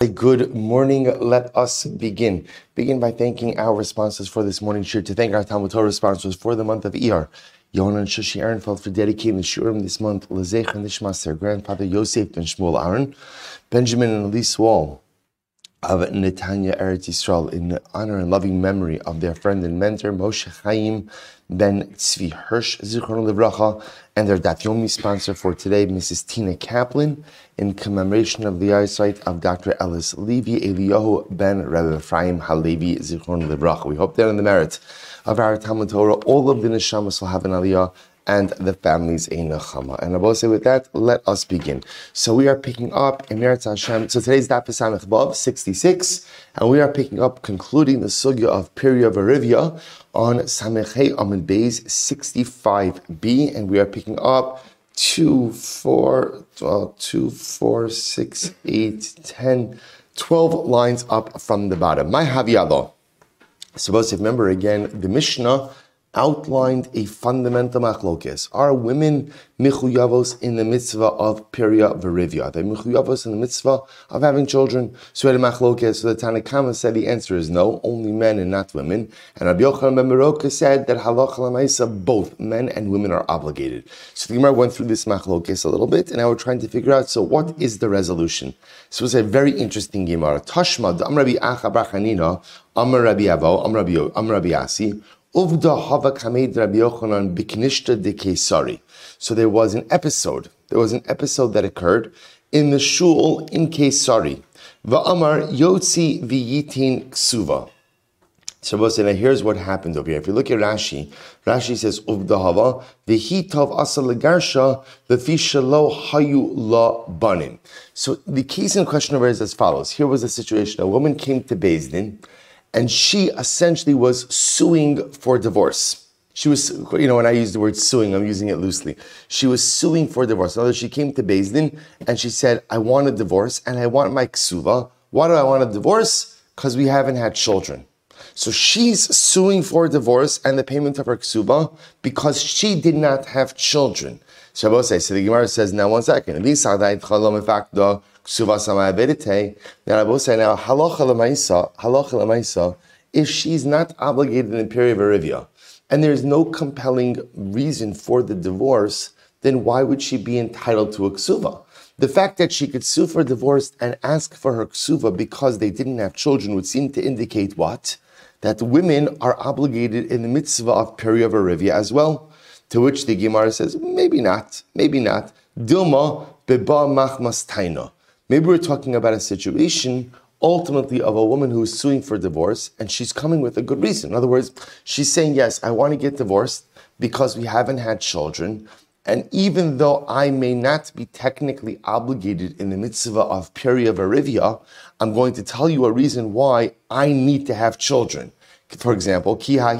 Good morning. Let us begin. Begin by thanking our sponsors for this morning shir. To thank our Talmud Torah sponsors for the month of Iyar. Yonan Shushi Ehrenfeld for dedicating the shurim this month. Lezech and Nishmas, their grandfather Yosef ben Shmuel Aaron. Benjamin and Elise Wall of Netanya Eretz Yisrael in honor and loving memory of their friend and mentor Moshe Chaim ben Tzvi Hirsch Zichron Livracha and their Daf Yomi sponsor for today, Mrs. Tina Kaplan, in commemoration of the eyesight of Dr. Ellis Levi Eliyahu ben Rebbe Ephraim Halevi Zichron Livracha. We hope that in the merit of our Talmud Torah, all of the neshamas will have an aliyah and the families a nechama. And I will say with that, let us begin. So we are picking up in Meretz Hashem. So today's daf is Bav 66, and we are picking up, concluding the sugya of Pirya Varivya on Samechei Amid Beis 65b, and we are picking up two, four, well, two, four, six, eight, ten, twelve lines up from the bottom. My Haviyalo. Suppose if remember again, the Mishnah outlined a fundamental machlokes. Are women michuyavos in the mitzvah of Piria Verivia? Are they michuyavos in the mitzvah of having children? So a machlokes. So the Tanna Kamma said the answer is no, only men and not women. And Rabbi Yochanan ben Baroka said that halach lamaisa, both men and women are obligated. So the Gemara went through this machlokes a little bit, and now we're trying to figure out, so what is the resolution? So it's a very interesting Gemara. Tashma, Am Rabbi Acha bar Chanina, Am Rabbi Avo, Am Rabbi, Am Rabbi Asi, Uvda Hava Kamed Rabbi Yochanan Biknishta de Kesari. So there was an episode, there was an episode that occurred in the shul in Kesari. Va'amar Yotzi V'yitin Ksuva. So now here's what happened over here. If you look at Rashi, Rashi says Uvdahava v'hitav asa legarsha v'fishalo hayu la banim. So the case in question over is as follows. Here was a situation: a woman came to Beis Din and she essentially was suing for divorce. She was, you know, when I use the word suing, I'm using it loosely. She was suing for divorce. Words, she came to Din and she said, I want a divorce and I want my ksuva. Why do I want a divorce? Because we haven't had children. So she's suing for divorce and the payment of her ksuba because she did not have children. Shabbos says, so the Gemara says, now one second. Now I will say now halacha lemaisa, halacha lemaisa, if she's not obligated in a period of arivia, and there's no compelling reason for the divorce, then why would she be entitled to a ksuva? The fact that she could sue for divorce and ask for her ksuva because they didn't have children would seem to indicate what? That women are obligated in the mitzvah of period of Arivia as well. To which the Gemara says, maybe not, maybe not. Dilma beba machmas taina. Maybe we're talking about a situation ultimately of a woman who is suing for divorce and she's coming with a good reason. In other words, she's saying, Yes, I want to get divorced because we haven't had children. And even though I may not be technically obligated in the mitzvah of Periya Varivya, I'm going to tell you a reason why I need to have children. For example, There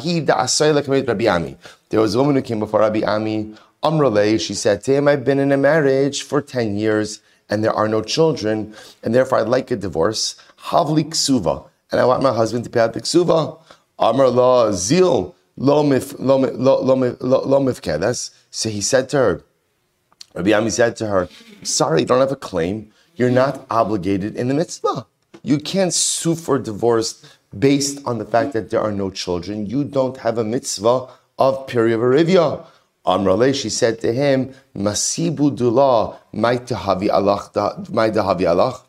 was a woman who came before Rabbi Ami. Amrale, she said to him, I've been in a marriage for 10 years and there are no children, and therefore I'd like a divorce. Havli ksuva, and I want my husband to pay out the ksuva. Amar la zil lo mif lo mifkedes. So he said to her, Rabbi Ami said to her, "Sorry, you don't have a claim. You're not obligated in the mitzvah. You can't sue for divorce based on the fact that there are no children. You don't have a mitzvah of period Amrale, she said to him, Masibu dula, maitahavi alach, maitahavi alach.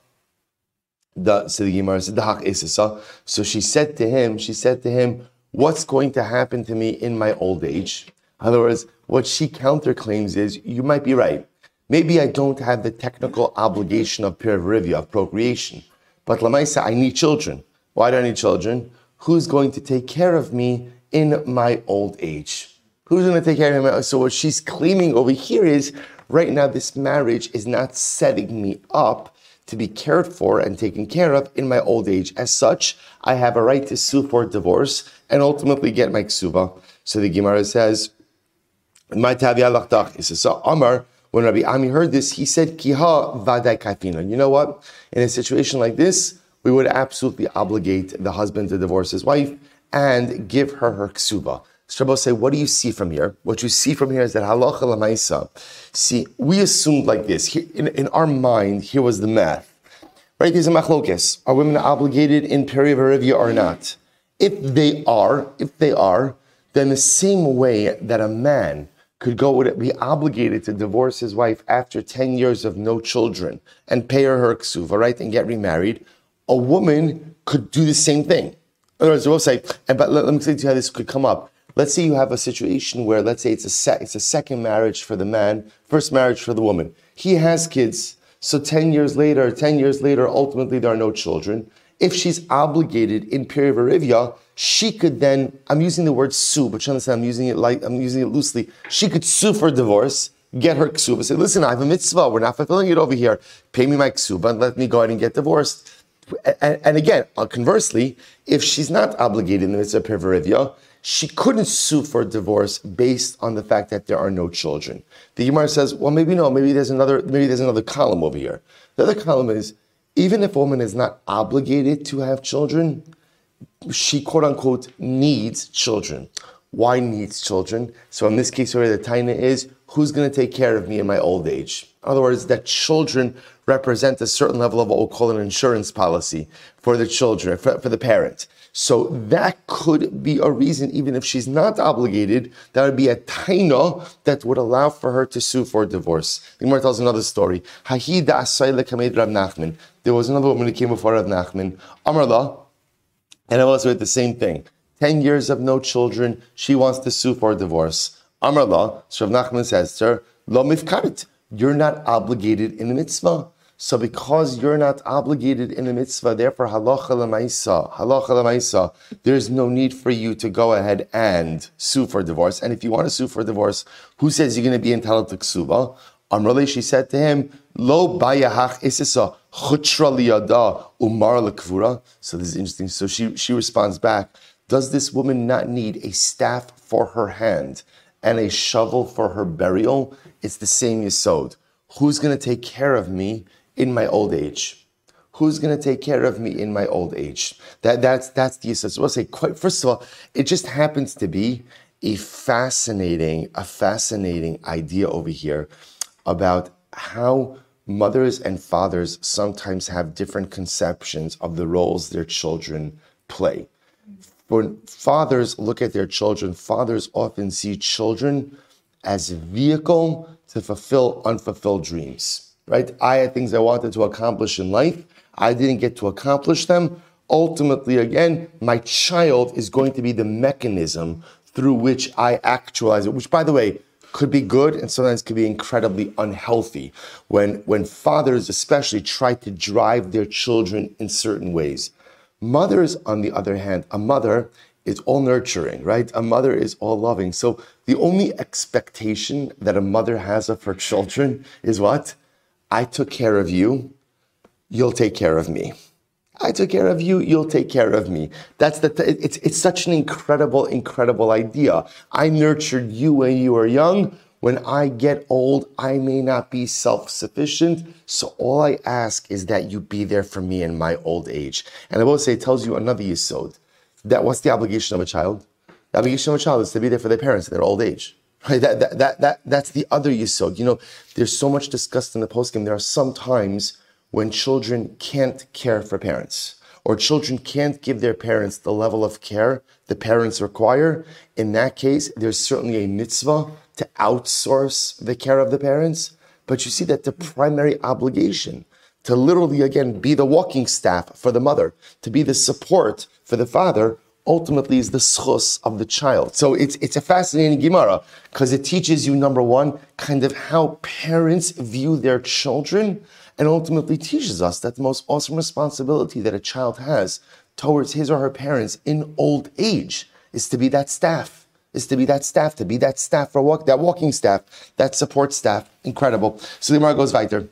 The, so the Gemara said, So she said to him, she said to him, what's going to happen to me in my old age? In other words, what she counterclaims is, you might be right. Maybe I don't have the technical obligation of perivarivia, of procreation. But Lamaisa, I need children. Why do I need children? Who's going to take care of me in my old age? Who's going to take care of him? Uh, so what she's claiming over here is right now this marriage is not setting me up to be cared for and taken care of in my old age. As such, I have a right to sue for divorce and ultimately get my ksuba. So the Gemara says, "My He says, so Amar, when Rabbi Ami heard this, he said, Kiha vadai kafina. You know what? In a situation like this, we would absolutely obligate the husband to divorce his wife and give her her ksuba. Shabbos say, what do you see from here? What you see from here is that halacha lamaisa. See, we assumed like this. in, in our mind, here was the math. Right? There's a machlokes. Are women obligated in perivarivia or not? If they are, if they are, then the same way that a man could go would be obligated to divorce his wife after 10 years of no children and pay her her ksuva, right, and get remarried, a woman could do the same thing. In other words, we'll say, and but let, let me tell you how this could come up. Let's say you have a situation where, let's say it's a it's a second marriage for the man, first marriage for the woman. He has kids, so ten years later, ten years later, ultimately there are no children. If she's obligated in perivarivia, she could then, I'm using the word sue, but you understand I'm using it like I'm using it loosely. She could sue for divorce, get her ksuba, say, listen, I have a mitzvah, we're not fulfilling it over here. Pay me my ksuba and let me go ahead and get divorced. And, and again, uh, conversely, if she's not obligated in the mitzvah perivarivia, she couldn't sue for a divorce based on the fact that there are no children. The Gemara says, well, maybe no, maybe there's another, maybe there's another column over here. The other column is, even if a woman is not obligated to have children, she quote unquote needs children. Why needs children? So in this case, where the taina is, who's going to take care of me in my old age? In other words, that children represent a certain level of what we'll call an insurance policy for the children, for, for the parent. So that could be a reason, even if she's not obligated, that would be a taina that would allow for her to sue for a divorce. The Gemara tells another story. There was another woman who came before Rav Nachman. Amarla, and it was with the same thing. Ten years of no children, she wants to sue for a divorce. Amarla, so Rav Nachman says to her, Lo mifkarit, you're not obligated in the mitzvah. So because you're not obligated in a mitzvah, therefore halacha lemaisa, halacha lemaisa, there's no need for you to go ahead and sue for divorce. And if you want to sue for divorce, who says you're going to be entitled to ksuba? Amrali, she said to him, Lo bayahach isisa chutra liyada umar lekvura. So this is interesting. So she, she responds back, does this woman not need a staff for her hand and a shovel for her burial? It's the same yisod. Who's going to take care of me in my old age? Who's going to take care of me in my old age? That, that's, that's the essence. We'll say, quite, first of all, it just happens to be a fascinating, a fascinating idea over here about how mothers and fathers sometimes have different conceptions of the roles their children play. When fathers look at their children, fathers often see children as a vehicle to fulfill unfulfilled dreams right? I had things I wanted to accomplish in life. I didn't get to accomplish them. Ultimately, again, my child is going to be the mechanism through which I actualize it, which, by the way, could be good and sometimes could be incredibly unhealthy when, when fathers especially try to drive their children in certain ways. Mothers, on the other hand, a mother is all nurturing, right? A mother is all loving. So the only expectation that a mother has of her children is what? I took care of you, you'll take care of me. I took care of you, you'll take care of me. That's the, th- it's, it's such an incredible, incredible idea. I nurtured you when you were young. When I get old, I may not be self sufficient. So all I ask is that you be there for me in my old age. And I will say, it tells you another yisod. That what's the obligation of a child? The obligation of a child is to be there for their parents in their old age. Right? That, that, that, that, that's the other yisod. You know, there's so much discussed in the poskim. There are some times when children can't care for parents or children can't give their parents the level of care the parents require. In that case, there's certainly a mitzvah to outsource the care of the parents. But you see that the primary obligation to literally, again, be the walking staff for the mother, to be the support for the father, ultimately is the schus of the child. So it's, it's a fascinating Gemara because it teaches you, number one, kind of how parents view their children and ultimately teaches us that the most awesome responsibility that a child has towards his or her parents in old age is to be that staff, is to be that staff, to be that staff for walk, that walking staff, that support staff. Incredible. So the Gemara goes weiter.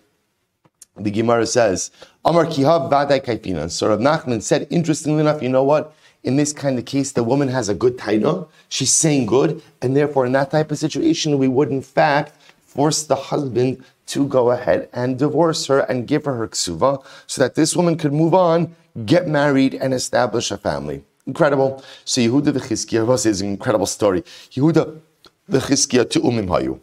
The Gemara says, Amar kihav vadai kaifina. So Rav Nachman said, interestingly enough, you know what? In this kind of case, the woman has a good taina, she's saying good, and therefore in that type of situation, we would in fact force the husband to go ahead and divorce her and give her her ksuva so that this woman could move on, get married, and establish a family. Incredible. So Yehuda v'Chizkiah is an incredible story. Yehuda v'Chizkiah to umim hayu.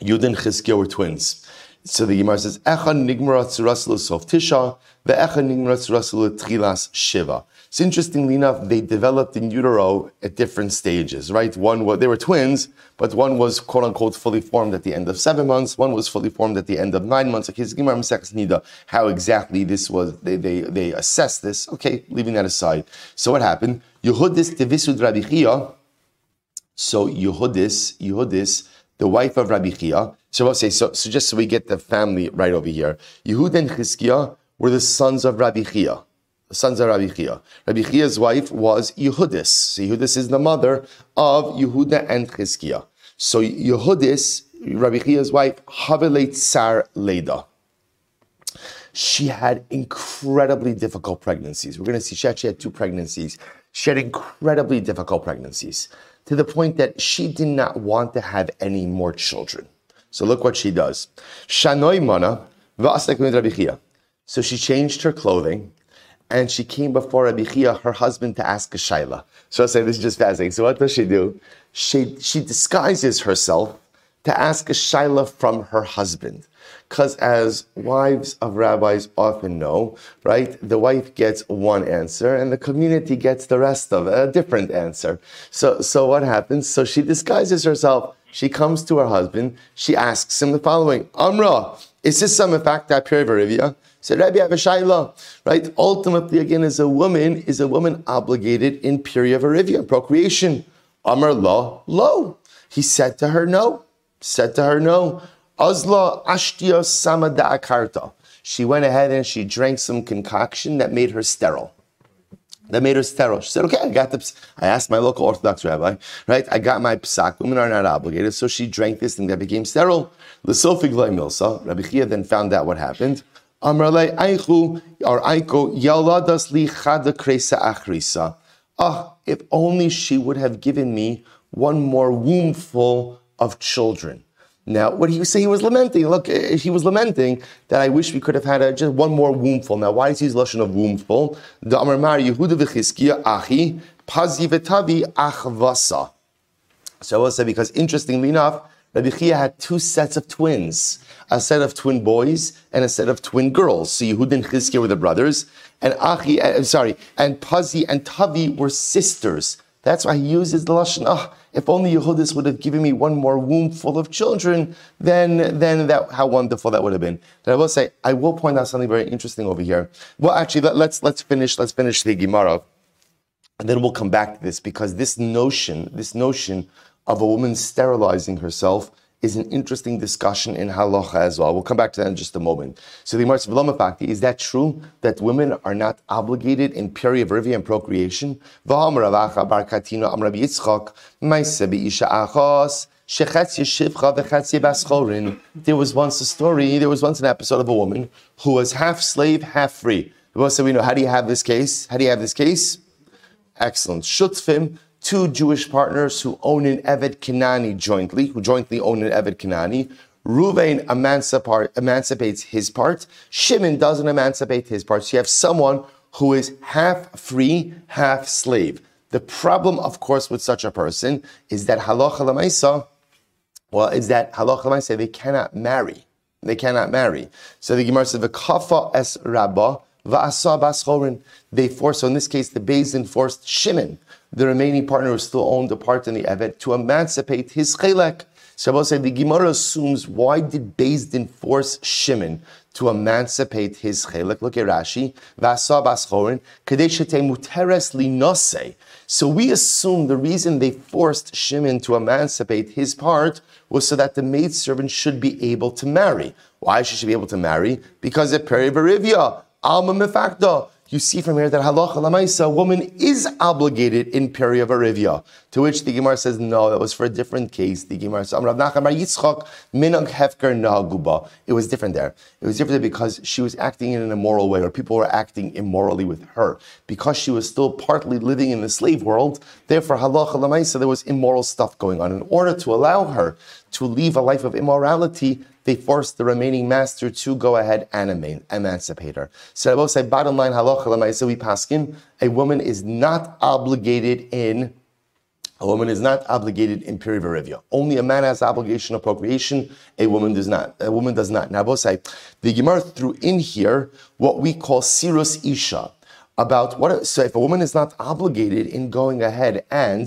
Yehuda and Chizkiah were twins. So the Gemara says, Echa nigmara tzurasul sof tisha, ve'echa nigmara tzurasul trilas shiva. So interestingly enough, they developed in utero at different stages, right? One was, they were twins, but one was quote unquote fully formed at the end of seven months, one was fully formed at the end of nine months. Okay, Nida, how exactly this was, they, they, they assessed this. Okay, leaving that aside. So what happened? Yehudis devisud Rabbi Chia. So Yehudis, Yehudis, the wife of Rabbi Chia. So I'll say, so, so just so we get the family right over here. Yehud and Chizkiah were the sons of Rabbi Chia sons of Rabbi Chia. Rabbi Chia's wife was Yehudis. So Yehudis is the mother of Yehuda and Chizkiah. So Yehudis, Rabbi Chia's wife, Havelet Sar Leda. She had incredibly difficult pregnancies. We're going to see she actually had two pregnancies. She had incredibly difficult pregnancies to the point that she did not want to have any more children. So look what she does. Shanoi mana So she changed her clothing and she came before Rabbi Chia, her husband, to ask a shaila. So I say this is just fascinating. So what does she do? She she disguises herself to ask a shaila from her husband. Because as wives of rabbis often know, right, the wife gets one answer and the community gets the rest of a different answer. So, so what happens? So she disguises herself. She comes to her husband. She asks him the following, Amra, is this some fact that Perivarivia? So Rabbi Avishayla, right? Ultimately, again, is a woman, is a woman obligated in period of arivia, procreation. Amar lo, lo. He said to her no. Said to her no. Azla ashtia samada akarta. She went ahead and she drank some concoction that made her sterile. That made her sterile. She said, "Okay, I got the." I asked my local Orthodox rabbi, right? I got my psak. Women are not obligated, so she drank this thing that became sterile. L'sofig milsa. Rabbi Chia then found out what happened. Amrale Aichu or Aiko Yaladas li kresa achrisa. Ah, if only she would have given me one more wombful of children. Now, what you say? He was lamenting. Look, eh, he was lamenting that I wish we could have had a, just one more wombful. Now, why is he lashon of wombful? The Amar Mar Yehuda v'Chizkiya achi pazi v'tavi achvasa. So I will say because interestingly enough, Rabbi Chia had two sets of twins, a set of twin boys and a set of twin girls. So Yehud and Chizkiah were the brothers, and Achi, uh, sorry, and Pazi and Tavi were sisters. That's why he uses the lashon. Oh, if only Yehudis would have given me one more womb full of children, then then that how wonderful that would have been. But I will say, I will point out something very interesting over here. Well, actually, let, let's let's finish let's finish the Gemara, and then we'll come back to this because this notion, this notion of a woman sterilizing herself is an interesting discussion in halacha as well. We'll come back to that in just a moment. So the Gemara Fakti, is that true that women are not obligated in period of rivia and procreation? There was once a story, there was once an episode of a woman who was half slave, half free. So we know, how do you have this case? How do you have this case? Excellent. Shutfim, two Jewish partners who own an Eved Kinani jointly, who jointly own an Eved Kinani. Ruvain emancipates his part. Shimon doesn't emancipate his part. So you have someone who is half free, half slave. The problem, of course, with such a person is that halacha lemaisa, well, is that halacha lemaisa, they cannot marry. They cannot marry. So the Gemara says, "V'kafa es rabba va'asa bas They force. So in this case, the Beis forced Shimon the remaining partner who still owned a part in the Evet to emancipate his chelek. Shabbos said the Gemara assumes why did Din force Shimon to emancipate his chelek? Look at Rashi. Vasa. So we assume the reason they forced Shimon to emancipate his part was so that the maidservant should be able to marry. Why should she be able to marry? Because of perivarivia, alma mefakta you see from here that halacha lamaisa, a woman is obligated in peri of arivia. To which the Gemara says, no, that was for a different case. The Gemara says, Rav Nachman Bar Yitzchak minag hefker naguba. It was different there. It was different because she was acting in an immoral way, or people were acting immorally with her. Because she was still partly living in the slave world, therefore halacha lamaisa, there was immoral stuff going on. In order to allow her to leave a life of immorality, they forced the remaining master to go ahead and emancipate her. So I will say, bottom line, halacha we paskin, a woman is not obligated in A woman is not obligated in perivarivia. Only a man has obligation of procreation. A woman does not. A woman does not. Now, both say the Gemara threw in here what we call sirus isha about what. So, if a woman is not obligated in going ahead and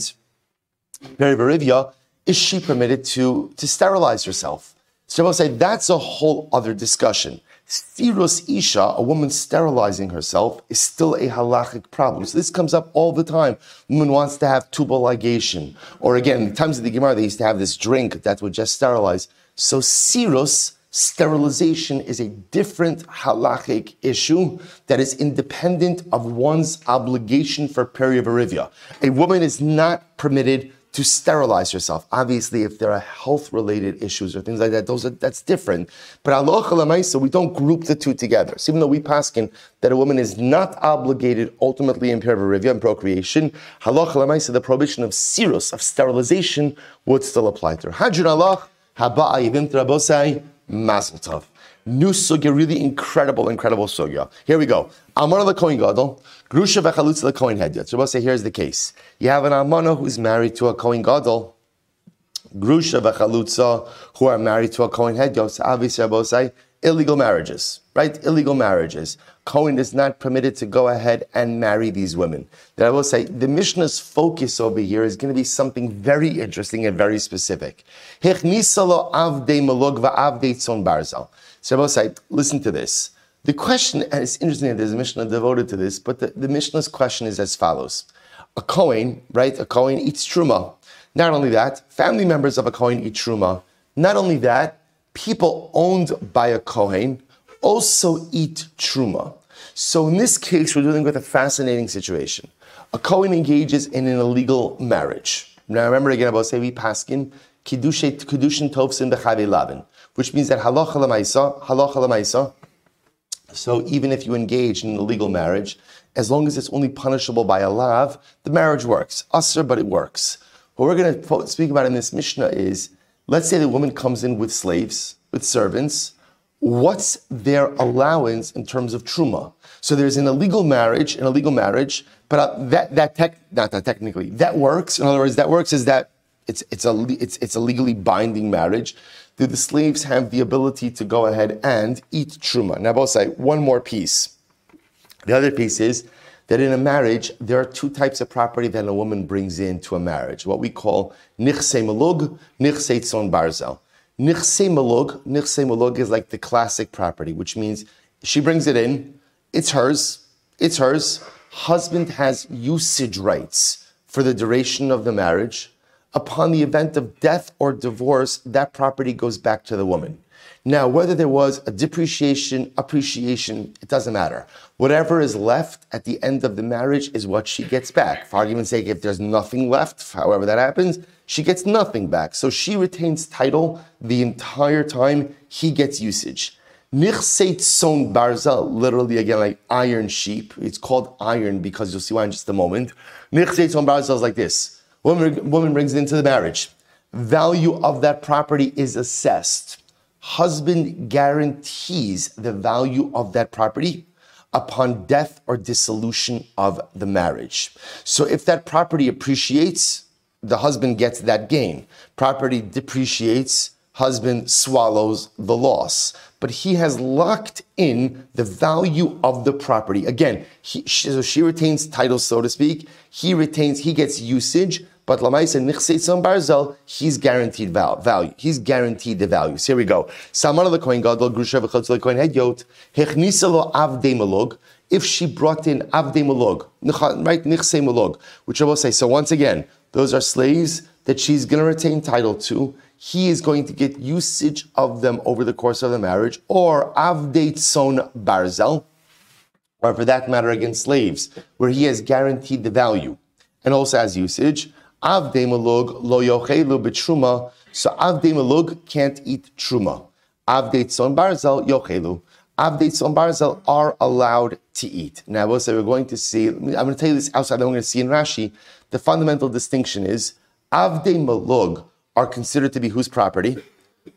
perivarivia, is she permitted to to sterilize herself? So, both say that's a whole other discussion. Sirus Isha, a woman sterilizing herself, is still a halachic problem. So this comes up all the time. Woman wants to have tubal ligation. Or again, in times of the Gemara, they used to have this drink that would just sterilize. So Sirus, sterilization, is a different halachic issue that is independent of one's obligation for perivarivia. A woman is not permitted to sterilize yourself. Obviously, if there are health-related issues or things like that, those are, that's different. But so we don't group the two together. So even though we paskin that a woman is not obligated ultimately in perivarivia and procreation, halacha the prohibition of sirus, of sterilization, would still apply to her. Hadran Alach, haba'a yivim trabosai, mazel tov. New sugya, really incredible, incredible sugya. Here we go. Amar the Kohen Gadol, Grusha v'chalutza the Kohen Hedyot. So we'll say here's the case. You have an Amana who's married to a Kohen Gadol. Grusha v'chalutza who are married to a Kohen Hedyot. So obviously, I will say illegal marriages, right? Illegal marriages. Cohen is not permitted to go ahead and marry these women. That I will say, the Mishnah's focus over here is going to be something very interesting and very specific. So I will say, listen to this. The question, and it's interesting that there's a Mishnah devoted to this, but the, the Mishnah's question is as follows. A Kohen, right? A Kohen eats Truma. Not only that, family members of a Kohen eat Truma. Not only that, people owned by a Kohen also eat Truma. So in this case, we're dealing with a fascinating situation. A Kohen engages in an illegal marriage. Now remember again about Sevi Paskin, Kiddushin Tovsin Bechave Lavin which means that halacha lemaisa, halacha lemaisa. So even if you engage in an illegal marriage, as long as it's only punishable by a lav, the marriage works. Asr, but it works. What we're going to speak about in this Mishnah is, let's say the woman comes in with slaves, with servants. What's their allowance in terms of truma? So there's an illegal marriage, an illegal marriage, but uh, that that tech, not that technically that works. In other words, that works is that it's it's a it's it's a legally binding marriage do the slaves have the ability to go ahead and eat truma? Now, I'll say one more piece. The other piece is that in a marriage, there are two types of property that a woman brings into a marriage, what we call nichse malug, nichse tzon barzel. Nichse malug, nichse malug is like the classic property, which means she brings it in, it's hers, it's hers. Husband has usage rights for the duration of the marriage upon the event of death or divorce, that property goes back to the woman. Now, whether there was a depreciation, appreciation, it doesn't matter. Whatever is left at the end of the marriage is what she gets back. For argument's sake, if there's nothing left, however that happens, she gets nothing back. So she retains title the entire time he gets usage. Nichseit son barzel, literally again like iron sheep. It's called iron because you'll see why in just a moment. Nichseit son barzel is like this. Woman, woman brings into the marriage. Value of that property is assessed. Husband guarantees the value of that property upon death or dissolution of the marriage. So if that property appreciates, the husband gets that gain. Property depreciates, husband swallows the loss. But he has locked in the value of the property. Again, he, so she retains title, so to speak. He retains, he gets usage, but Lamaisa Nichseitzon Barzel, he's guaranteed value. He's guaranteed the value. So here we go. Samar the Kohen Gadol, Grusha v'chotz Kohen Hedyot, Hechnisa lo avdei malog, if she brought in avdei malog, right, nichse malog, which I will say. So once again, those are slaves that she's going to retain title to. He is going to get usage of them over the course of the marriage, or avdei son barzel, or for that matter, against slaves, where he has guaranteed the value and also has usage. Avdei malug lo yochelu b'truma. So avdei malug can't eat truma. Avdei tzon barzel yochelu. Avdei barzel are allowed to eat. Now, we'll say we're going to see. I'm going to tell you this outside. I'm going to see in Rashi. The fundamental distinction is avdei malug are considered to be whose property?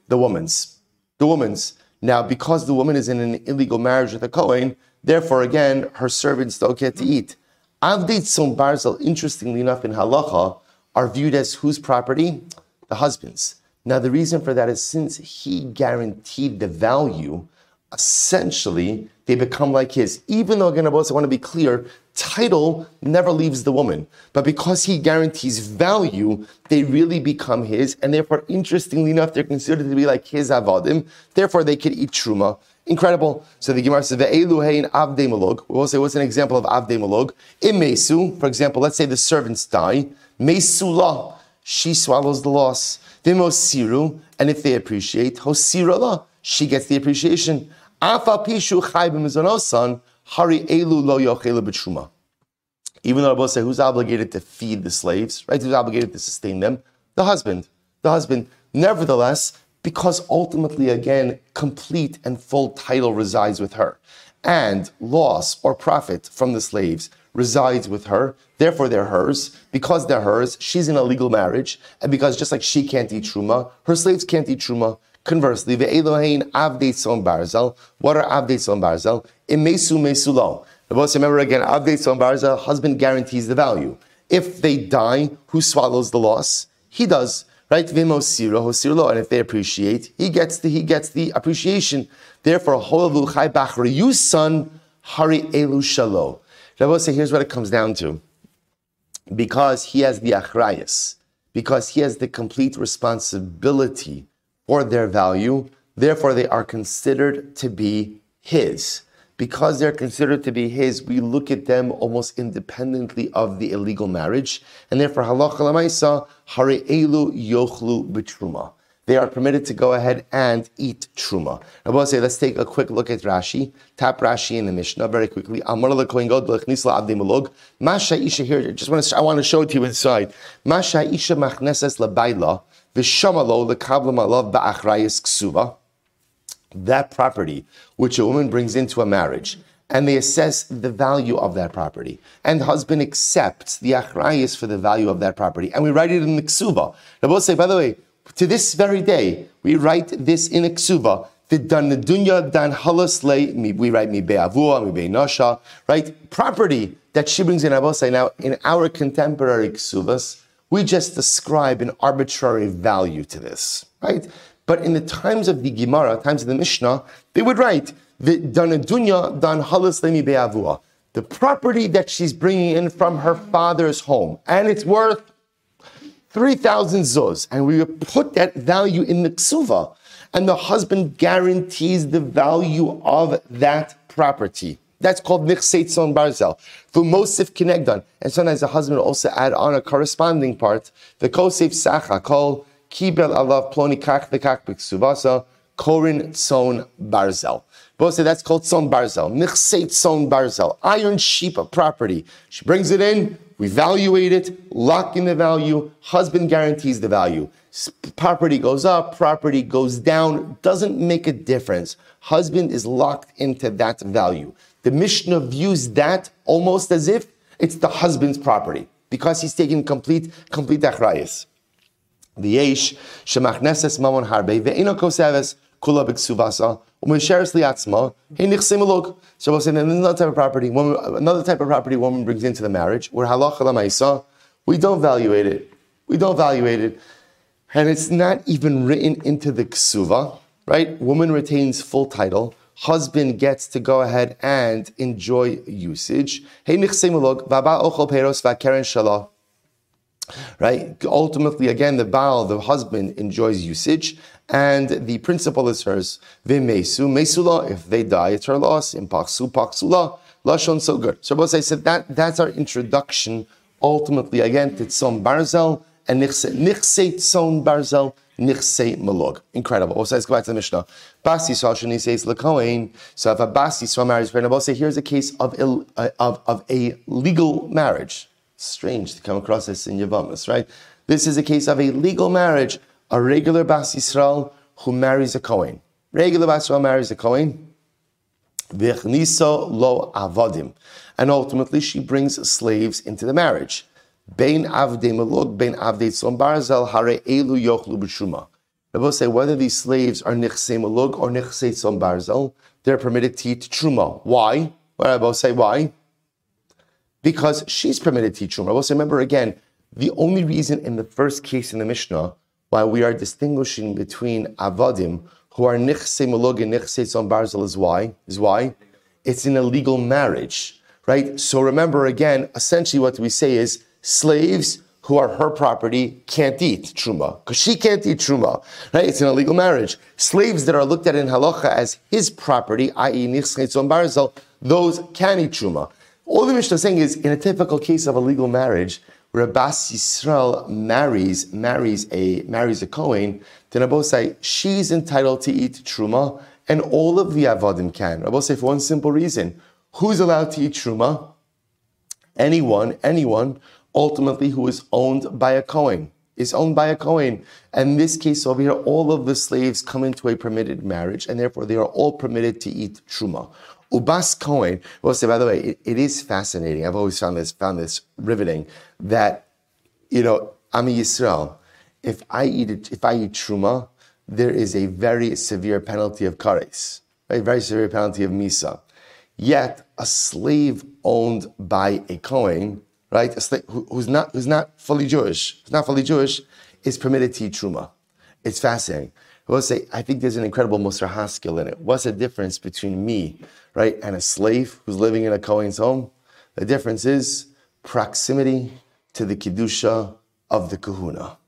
The woman's. The woman's. Now, because the woman is in an illegal marriage with a Kohen, therefore, again, her servants don't get to eat. Avdei tzon barzel, interestingly enough, in halacha, are viewed as whose property? The husband's. Now, the reason for that is since he guaranteed the value, essentially they become like his. Even though, again, I want to be clear, title never leaves the woman. But because he guarantees value, they really become his. And therefore, interestingly enough, they're considered to be like his avadim. Therefore, they could eat truma. Incredible. So the Gemara says, Ve'eluhein avde malog. We'll say, what's an example of avde malog? Imesu, for example, let's say the servants die. Mesula, she swallows the loss. Vimosiru, and if they appreciate, hosirala, she gets the appreciation. Afa pishu chai hari elu lo. Even though Rabbi say who's obligated to feed the slaves, right? Who's obligated to sustain them? The husband. The husband. Nevertheless, because ultimately, again, complete and full title resides with her, and loss or profit from the slaves resides with her. Therefore, they're hers. Because they're hers, she's in a legal marriage. And because just like she can't eat truma, her slaves can't eat truma. Conversely, ve'elohein avdei son barzel. What are avdei son barzel? Imesu mesulo. Remember again, avdei son barzel, husband guarantees the value. If they die, who swallows the loss? He does. Right? Vimosira hosirlo. And if they appreciate, he gets the he gets the appreciation. Therefore, holavu son hari elu shalo. Rabbi say, here's what it comes down to. Because he has the achrayas, because he has the complete responsibility for their value, therefore they are considered to be his. Because they're considered to be his, we look at them almost independently of the illegal marriage, and therefore halacha lamaisa hare elu yochlu b'truma they are permitted to go ahead and eat truma. Rabbi say, let's take a quick look at Rashi. Tap Rashi in the Mishnah very quickly. Masha isha here. Just want to, I want to show it to you inside. Masha isha machneses labayla v'shamalo lekablam alav ba'achrayis ksuva. That property which a woman brings into a marriage and they assess the value of that property. And the husband accepts the achrayis for the value of that property. And we write it in the ksuva. Rabbi say, by the way, to this very day, we write this in a ksuva. The dan halasle, we write mi be'avua, mi be'nosha, right? Property that she brings in Abosai. Now, in our contemporary ksuvas, we just ascribe an arbitrary value to this, right? But in the times of the Gemara, times of the Mishnah, they would write the dan dan halasle mi be'avua. The property that she's bringing in from her father's home, and it's worth 3,000 zuz, and we put that value in the ksuva, and the husband guarantees the value of that property. That's called nichseitzon barzel. For mosif kinegdan. And sometimes the husband will also add on a corresponding part, the kosef sacha, called kibel alav ploni kach v'kach b'ksuvasa, korin tzon barzel. Both say that's called tzon barzel. Nichseit tzon barzel. Iron sheep of property. She brings it in, we evaluate it, lock in the value, husband guarantees the value. Property goes up, property goes down, doesn't make a difference. Husband is locked into that value. The Mishnah views that almost as if it's the husband's property because he's taking complete, complete achrayas. The yesh shemachneses mamon harbe kula u'misheres liatzma he nichsim So we'll say another type of property, woman, another type of property woman brings into the marriage where halacha lamaisa, we don't evaluate it. We don't evaluate it, and it's not even written into the ksuva. Right? Woman retains full title. Husband gets to go ahead and enjoy usage. Hey shalah. Right? Ultimately, again, the Baal, the husband, enjoys usage, and the principle is hers. V'mesu, mesula, if they die, it's her loss. Impaksu, paksula, lashon, so good. So both I said that that's our introduction, ultimately, again, to Tzon Barzel, and Nichse, Nichse Tzon Barzel, Nichse Malog. Incredible. Also, let's go back to the Mishnah. Basi Shashani says Lakoin. So if a Basi Swa marries and say here's a case of, Ill, uh, of, of a legal marriage. Strange to come across this in Yavamas, right? This is a case of a legal marriage a regular Bas Yisrael who marries a Kohen. Regular Bas Yisrael marries a Kohen. Vichniso lo avodim. And ultimately she brings slaves into the marriage. Bein avdei melog, bein avdei tzon barzel, hare elu yochlu b'shuma. Rabbi say whether these slaves are nichsei melog or nichsei tzon barzel, they're permitted to eat truma. Why? Well, Rabbi say why? Because she's permitted to eat truma. Rabbi say remember again, The only reason in the first case in the Mishnah why we are distinguishing between avadim who are nichse malog and nichse tzon barzel is why is why it's an illegal marriage, right? So remember again, essentially what we say is slaves who are her property can't eat truma because she can't eat truma, right? It's an illegal marriage. Slaves that are looked at in halacha as his property, i.e., nichse tzon barzel, those can eat truma. All the Mishnah is saying is in a typical case of a legal marriage where Bas Yisrael marries marries a marries a Kohen, then Rabbi say she's entitled to eat truma, and all of the avodim can. Rabbi say for one simple reason: who's allowed to eat truma? Anyone, anyone, ultimately who is owned by a Kohen is owned by a Kohen. And in this case over here, all of the slaves come into a permitted marriage, and therefore they are all permitted to eat truma. Ubas Cohen, well, say, by the way, it, it is fascinating. I've always found this, found this riveting that, you know, I'm a Yisrael. If I eat, it, if I eat truma, there is a very severe penalty of kares, a very severe penalty of misa. Yet, a slave owned by a Kohen, right, a slave who, who's not who's not fully Jewish, who's not fully Jewish, is permitted to eat truma. It's fascinating. I will say, I think there's an incredible Musar Haskell in it. What's the difference between me, right, and a slave who's living in a Kohen's home? The difference is proximity to the Kedusha of the Kahuna.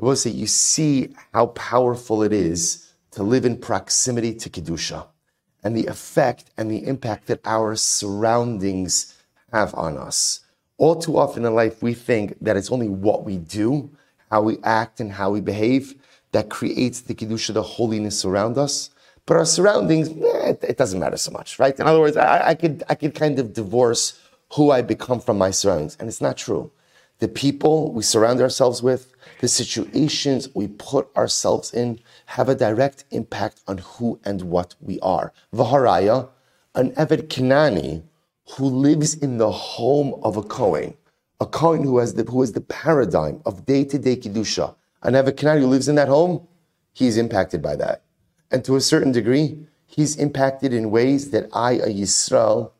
I will say, you see how powerful it is to live in proximity to Kedusha and the effect and the impact that our surroundings have on us. All too often in life, we think that it's only what we do, how we act, and how we behave that creates the Kedusha, the holiness around us. But our surroundings, eh, it, doesn't matter so much, right? In other words, I, I, could, I could kind of divorce who I become from my surroundings. And it's not true. The people we surround ourselves with, the situations we put ourselves in, have a direct impact on who and what we are. Vaharaya, an Eved Kanani who lives in the home of a Kohen, a Kohen who has the, who is the paradigm of day to day Kedusha, an Nebuchadnezzar who lives in that home, he's impacted by that. And to a certain degree, he's impacted in ways that I, a Yisrael,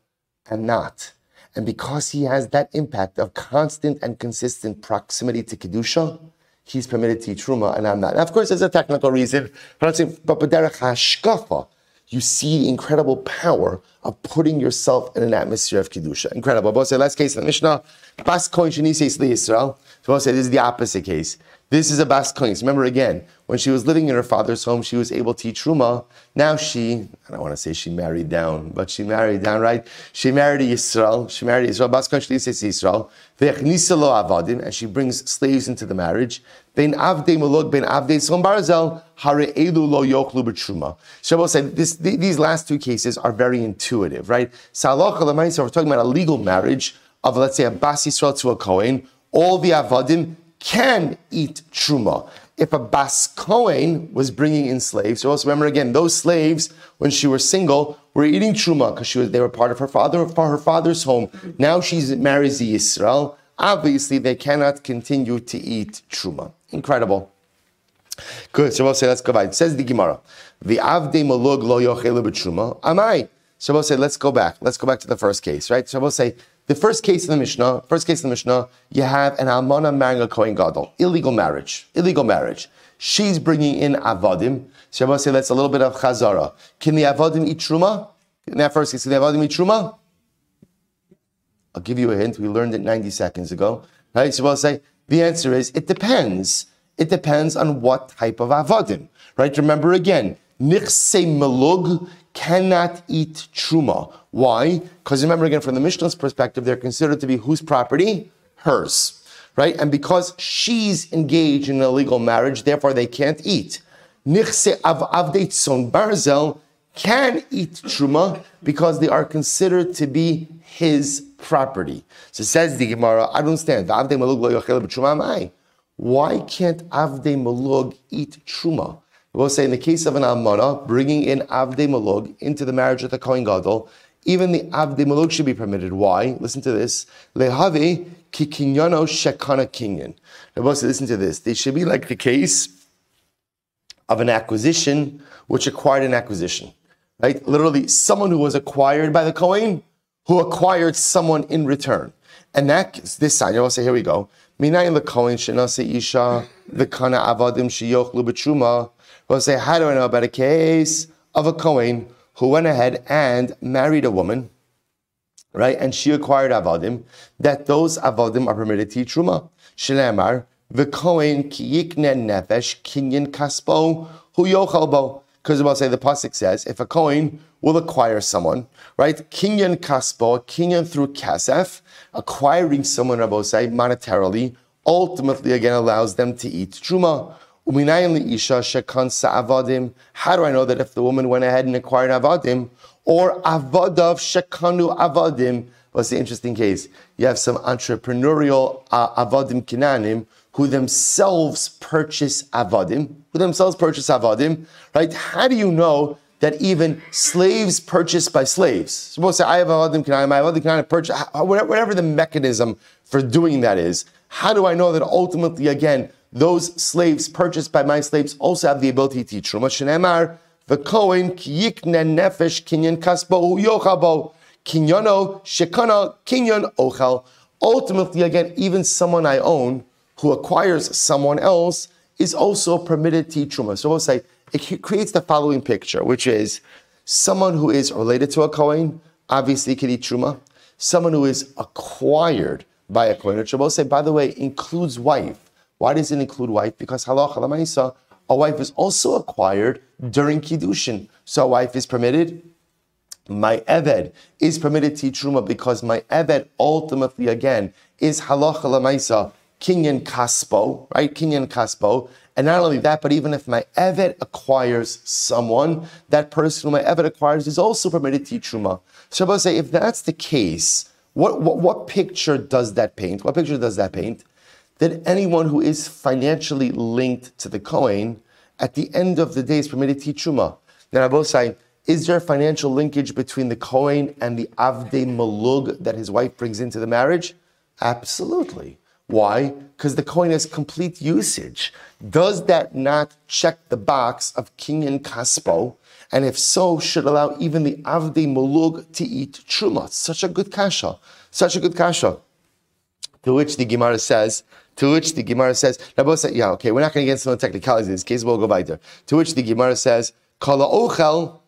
am not. And because he has that impact of constant and consistent proximity to Kedusha, he's permitted to eat Truma and I'm not. Now, of course, there's a technical reason, but B'derech HaShkafa, you see the incredible power of putting yourself in an atmosphere of Kedusha. Incredible. But say, last case in the Mishnah, Bas Koin Shani Israel. So say this is the opposite case. This is a Bas Koin. Remember again, when she was living in her father's home, she was able to eat Truma. Now she, I don't want to say she married down, but she married down, right? She married Israel. She married Israel. Bas Koin Shani Israel. avadim, and she brings slaves into the marriage. Ben avdei mulog, ben avdei son barzel, hare elu lo yochlu b'truma. Shabbos said this, these last two cases are very intuitive, right? Salacha l'maisa, we're talking about a legal marriage of, let's say, a Bas Yisrael to a Kohen. All the avadim can eat truma. If a Bas was bringing in slaves, so remember again, those slaves, when she was single, were eating truma because she was, they were part of her father, her father's home. Now she marries the Yisrael. Obviously, they cannot continue to eat truma. Incredible. Good. So we'll say, let's go back. It says the Gemara, the avde malug lo yochelu b'truma. Amai. So we'll say, let's go back. Let's go back to the first case, right? So we'll say, the first case in the Mishnah, first case in the Mishnah, you have an almana marrying a kohen gadol, illegal marriage, illegal marriage. She's bringing in avodim. So we'll say, that's a little bit of chazara. Can the avodim eat truma? In that first case, can the avodim eat truma? I'll give you a hint. We learned it 90 seconds ago. Right? So we'll say, the answer is it depends. It depends on what type of avodim. Right? Remember again, nichse melug cannot eat truma. Why? Because remember again, from the Mishnah's perspective, they're considered to be whose property? Hers. Right? And because she's engaged in an illegal marriage, therefore they can't eat. Nichse av avdeitzon barzel can eat truma because they are considered to be his property. So says the Gemara, I don't understand. Why can't Avde Malug eat truma? We'll say in the case of an Almana, bringing in Avde Malug into the marriage of the Kohen Gadol, even the Avde Malug should be permitted. Why? Listen to this. Lehave kikinyano shekana kinyan. We'll say, listen to this. They should be like the case of an acquisition which acquired an acquisition. Right? Literally, someone who was acquired by the Kohen who acquired someone in return. And that this sign, you'll say, here we go. Minayin lekohen shenase isha v'kana avadim sheyochlu b'truma. We'll say, how do I know about a case of a kohen who went ahead and married a woman, right? And she acquired avadim, that those avadim are permitted to eat truma. Shlemar, v'kohen ki yikne nefesh kinyan kaspo hu yochal bo. Because about say the pasuk says, if a kohen will acquire someone, right? Kinyan kaspo, kinyan through kasef, acquiring someone, Rabbi say, monetarily, ultimately again allows them to eat truma. How do I know that if the woman went ahead and acquired avadim, or avadav shekanu avadim? What's the interesting case? You have some entrepreneurial uh, avadim kinanim who themselves purchase avadim, who themselves purchase avadim, right? How do you know that even slaves purchased by slaves? Suppose say I have avadim kinanim, I have avadim kinanim purchase, whatever the mechanism for doing that is. How do I know that ultimately, again, those slaves purchased by my slaves also have the ability to teach Truma. Shenemar, the Kohen, yikne nefesh kinyan kasbo yochabo, kinyano shekana kinyan ochal. Ultimately, again, even someone I own who acquires someone else is also permitted to eat Truma. So we'll say, it creates the following picture, which is someone who is related to a Kohen, obviously can eat Truma. Someone who is acquired by a Kohen, which will say, by the way, includes wife why does it include wife? Because halacha lamaisa, a wife is also acquired during kiddushin. So a wife is permitted. My eved is permitted to truma because my eved ultimately again is halacha lamaisa kinyan kaspo, right? Kinyan kaspo. And not only that, but even if my eved acquires someone, that person who my eved acquires is also permitted to truma. So I say, if that's the case, what, what, what picture does that paint? What picture does that paint? That anyone who is financially linked to the Kohen at the end of the day is permitted to Truma. Both say, is there financial linkage between the Kohen and the Avde Malug that his wife brings into the marriage? Absolutely. Why? Because the Kohen has complete usage. Does that not check the box of kinyan kaspo? And if so, should allow even the Avde Malug to eat Truma. Such a good kasha. Such a good kasha. To which the Gemara says, to which the Gemara says, say, yeah, okay, we're not going to get into the technicalities in this case, we'll go weiter. To which the Gemara says, Kala ochel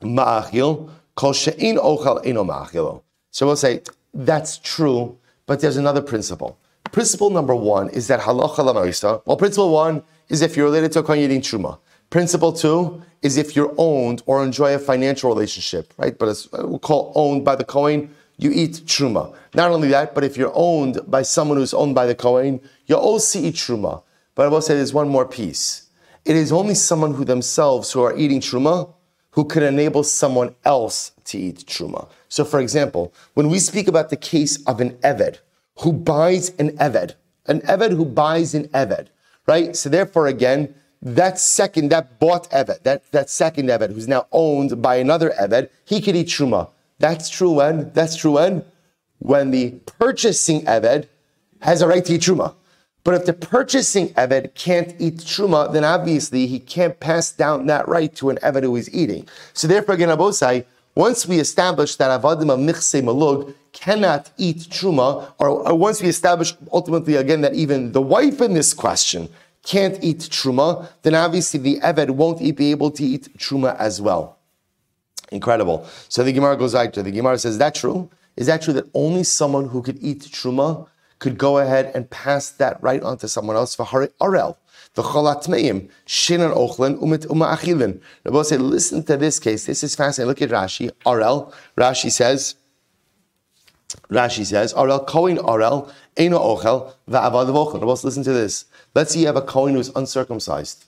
ma'achil, kol she'in ochel eno ma'achilo. So we'll say, that's true, but there's another principle. Principle number one is that halacha lamaisa. Well, principle one is if you're related to a kohen eating truma. Principle two is if you're owned or enjoy a financial relationship, right? But it's, uh, we'll call owned by the kohen you eat truma. Not only that, but if you're owned by someone who's owned by the Kohen, you also eat truma. But I will say there's one more piece. It is only someone who themselves who are eating truma who could enable someone else to eat truma. So, for example, when we speak about the case of an eved who buys an eved, an eved who buys an eved, right? So, therefore, again, that second, that bought eved, that, that second eved who's now owned by another eved, he could eat truma. That's true when? That's true when? When the purchasing Eved has a right to eat Truma. But if the purchasing Eved can't eat Truma, then obviously he can't pass down that right to an Eved who is eating. So therefore, again, Abosai, once we establish that Avadim of Michse Malug cannot eat Truma, or, or once we establish ultimately again that even the wife in this question can't eat Truma, then obviously the Eved won't be able to eat Truma as well. Incredible. So the Gemara goes right to the Gemara says, "Is that true? Is that true that only someone who could eat truma could go ahead and pass that right on to someone else for arel?" The cholatmeim shinan ochlen umit uma achilin. Rabbi said, "Listen to this case. This is fascinating. Look at Rashi. Arel. Rashi says." Rashi says, Arel Kohen Arel Eino Ochel Va'avad Vochel. Listen to this. Let's see you have a Kohen who is uncircumcised,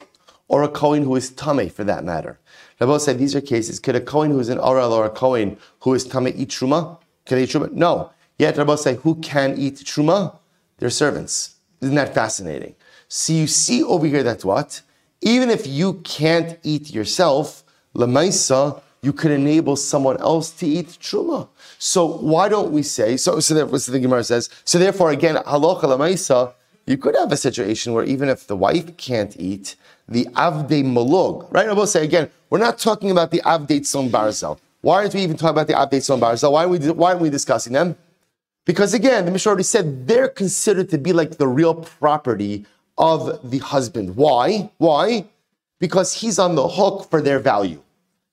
or a Kohen who is tame for that matter. Rabbi said these are cases. Could a Kohen who is an Oral or a Kohen who is Tameh eat Truma? Can they eat Truma? No. Yet Rabbi say who can eat Truma? Their servants. Isn't that fascinating? So you see over here that what? Even if you can't eat yourself, Lamaisa, you could enable someone else to eat Truma. So why don't we say, so, so that was the Gemara says, so therefore again, halacha lamaisa, you could have a situation where even if the wife can't eat, the Avde Malug, right? I will say again, we're not talking about the Avde Tzon Barzel. Why aren't we even talking about the Avde Tzon Barzel? Why are we, why aren't we discussing them? Because again, the Mishnah already said they're considered to be like the real property of the husband. Why? Why? Because he's on the hook for their value.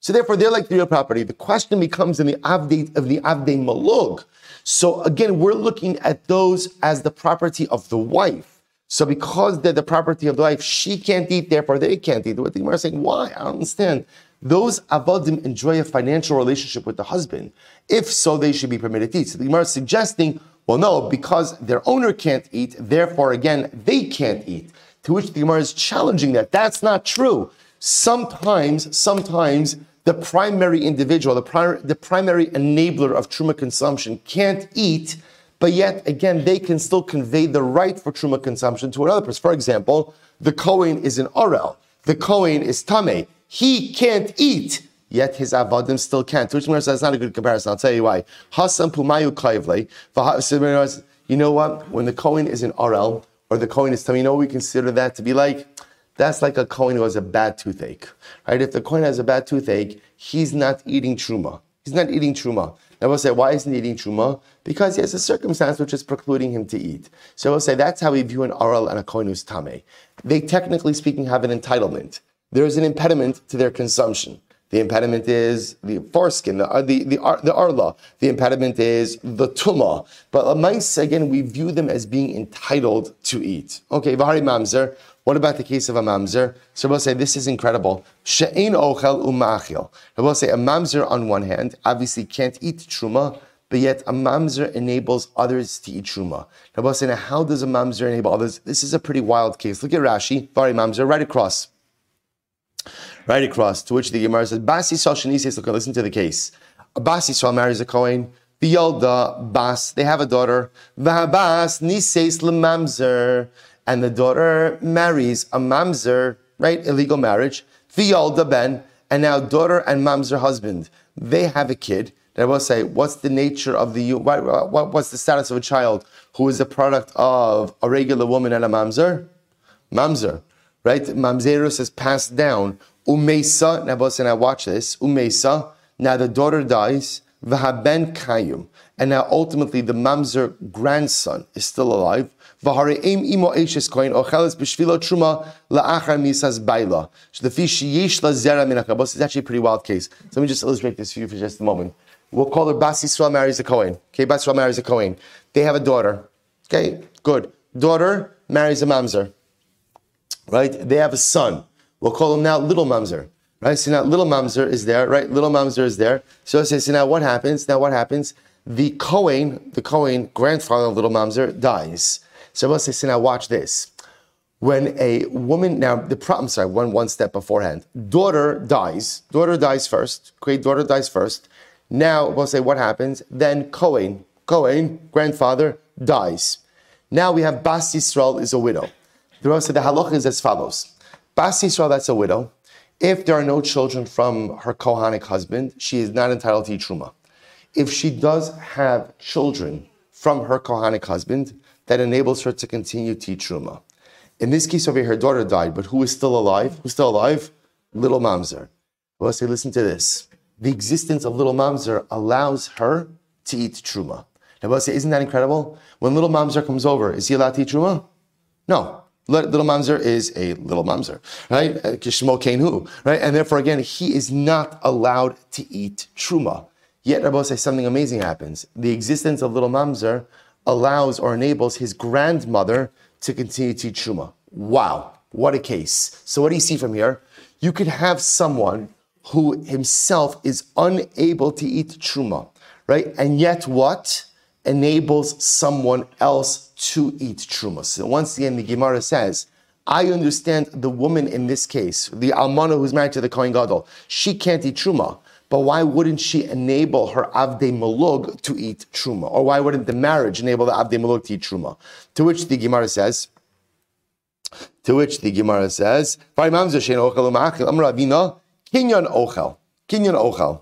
So therefore, they're like the real property. The question becomes in the avdate of the avdei malug. So again, we're looking at those as the property of the wife. So because they're the property of the wife, she can't eat, therefore they can't eat. What the Gemara is saying, why? I don't understand. Those avodim enjoy a financial relationship with the husband. If so, they should be permitted to eat. So the Gemara is suggesting, well, no, because their owner can't eat, therefore, again, they can't eat. To which the Gemara is challenging that. That's not true. Sometimes, sometimes the primary individual, the, the primary enabler of truma consumption can't eat, but yet again, they can still convey the right for truma consumption to another person. For example, the Kohen is an Orel, the Kohen is Tame. He can't eat, yet his avadim still can't. Which means that's not a good comparison. I'll tell you why. Hasan pumayu. You know what? When the Kohen is an Orel, or the Kohen is Tame, you know we consider that to be like? That's like a Kohen who has a bad toothache, right? If the Kohen has a bad toothache, he's not eating truma. He's not eating truma. I will say, why isn't he eating truma? Because he has a circumstance which is precluding him to eat. So I will say that's how we view an aral and a who's tame. They technically speaking have an entitlement. There is an impediment to their consumption. The impediment is the foreskin, the uh, the the, the arla. The impediment is the tuma. But mice again, we view them as being entitled to eat. Okay, v'hari mamzer. What about the case of a mamzer? So we'll say this is incredible. She'ein ochel umachil. We'll say a mamzer on one hand obviously can't eat truma, but yet a mamzer enables others to eat truma. We'll say now how does a mamzer enable others? This is a pretty wild case. Look at Rashi, Vari mamzer, right across. Right across, to which the Gemara says, Basi Shani look, listen to the case. A Bas Yisrael marries a Kohen, the Yolda, Bas, they have a daughter, Vahabas, Nises Lemamzer and the daughter marries a mamzer, right? Illegal marriage, Fialda ben, and now daughter and mamzer husband, they have a kid. I will say, what's the nature of the, what, what, what's the status of a child who is a product of a regular woman and a mamzer? Mamzer, right? Mamzerus is passed down. Umesa, now, now watch this. Umesa, now the daughter dies. Vahaben kayum. And now ultimately the mamzer grandson is still alive. V'hareim imo eishes koin ocheles b'shvilo truma la'achar misas baila. So the fish yesh la zera min It's actually a pretty wild case. So let me just illustrate this for you for just a moment. We'll call her Bas Yisrael marries a Kohen. Okay, Bas Yisrael marries a Kohen. They have a daughter. Okay, good. Daughter marries a mamzer. Right? They have a son. We'll call him now little mamzer. Right? So now little mamzer is there, right? Little mamzer is there. So, so now what happens? Now what happens? The Kohen, the Kohen, grandfather of little mamzer, dies. So I will say, so now watch this. When a woman, now the problem, sorry, one, one step beforehand, daughter dies, daughter dies first, great daughter dies first. Now we'll say what happens. Then Cohen, Cohen, grandfather, dies. Now we have Bas Yisrael is a widow. The Rose said the halacha is as follows. Bas Yisrael, that's a widow. If there are no children from her Kohanic husband, she is not entitled to truma. If she does have children from her Kohanic husband, that enables her to continue to eat truma. In this case over here, her daughter died, but who is still alive? Who's still alive? Little mamzer. I will say, listen to this. The existence of little mamzer allows her to eat truma. Now, say, isn't that incredible? When little mamzer comes over, is he allowed to eat truma? No. Little mamzer is a little mamzer, right? Uh, Kishmo Kenu, right? And therefore, again, he is not allowed to eat truma. Yet, Rabbi say something amazing happens. The existence of little mamzer allows or enables his grandmother to continue to eat truma. Wow, what a case. So, what do you see from here? You could have someone who himself is unable to eat truma, right? And yet, what enables someone else to eat truma? So, once again, the Gemara says, I understand the woman in this case, the almana who's married to the Kohen Gadol, she can't eat truma. But why wouldn't she enable her Avdei Malug to eat Truma? Or why wouldn't the marriage enable the Avdei Malug to eat Truma? To which the Gemara says, to which the Gemara says, Kinyan Ochel. Kinyan Ochel.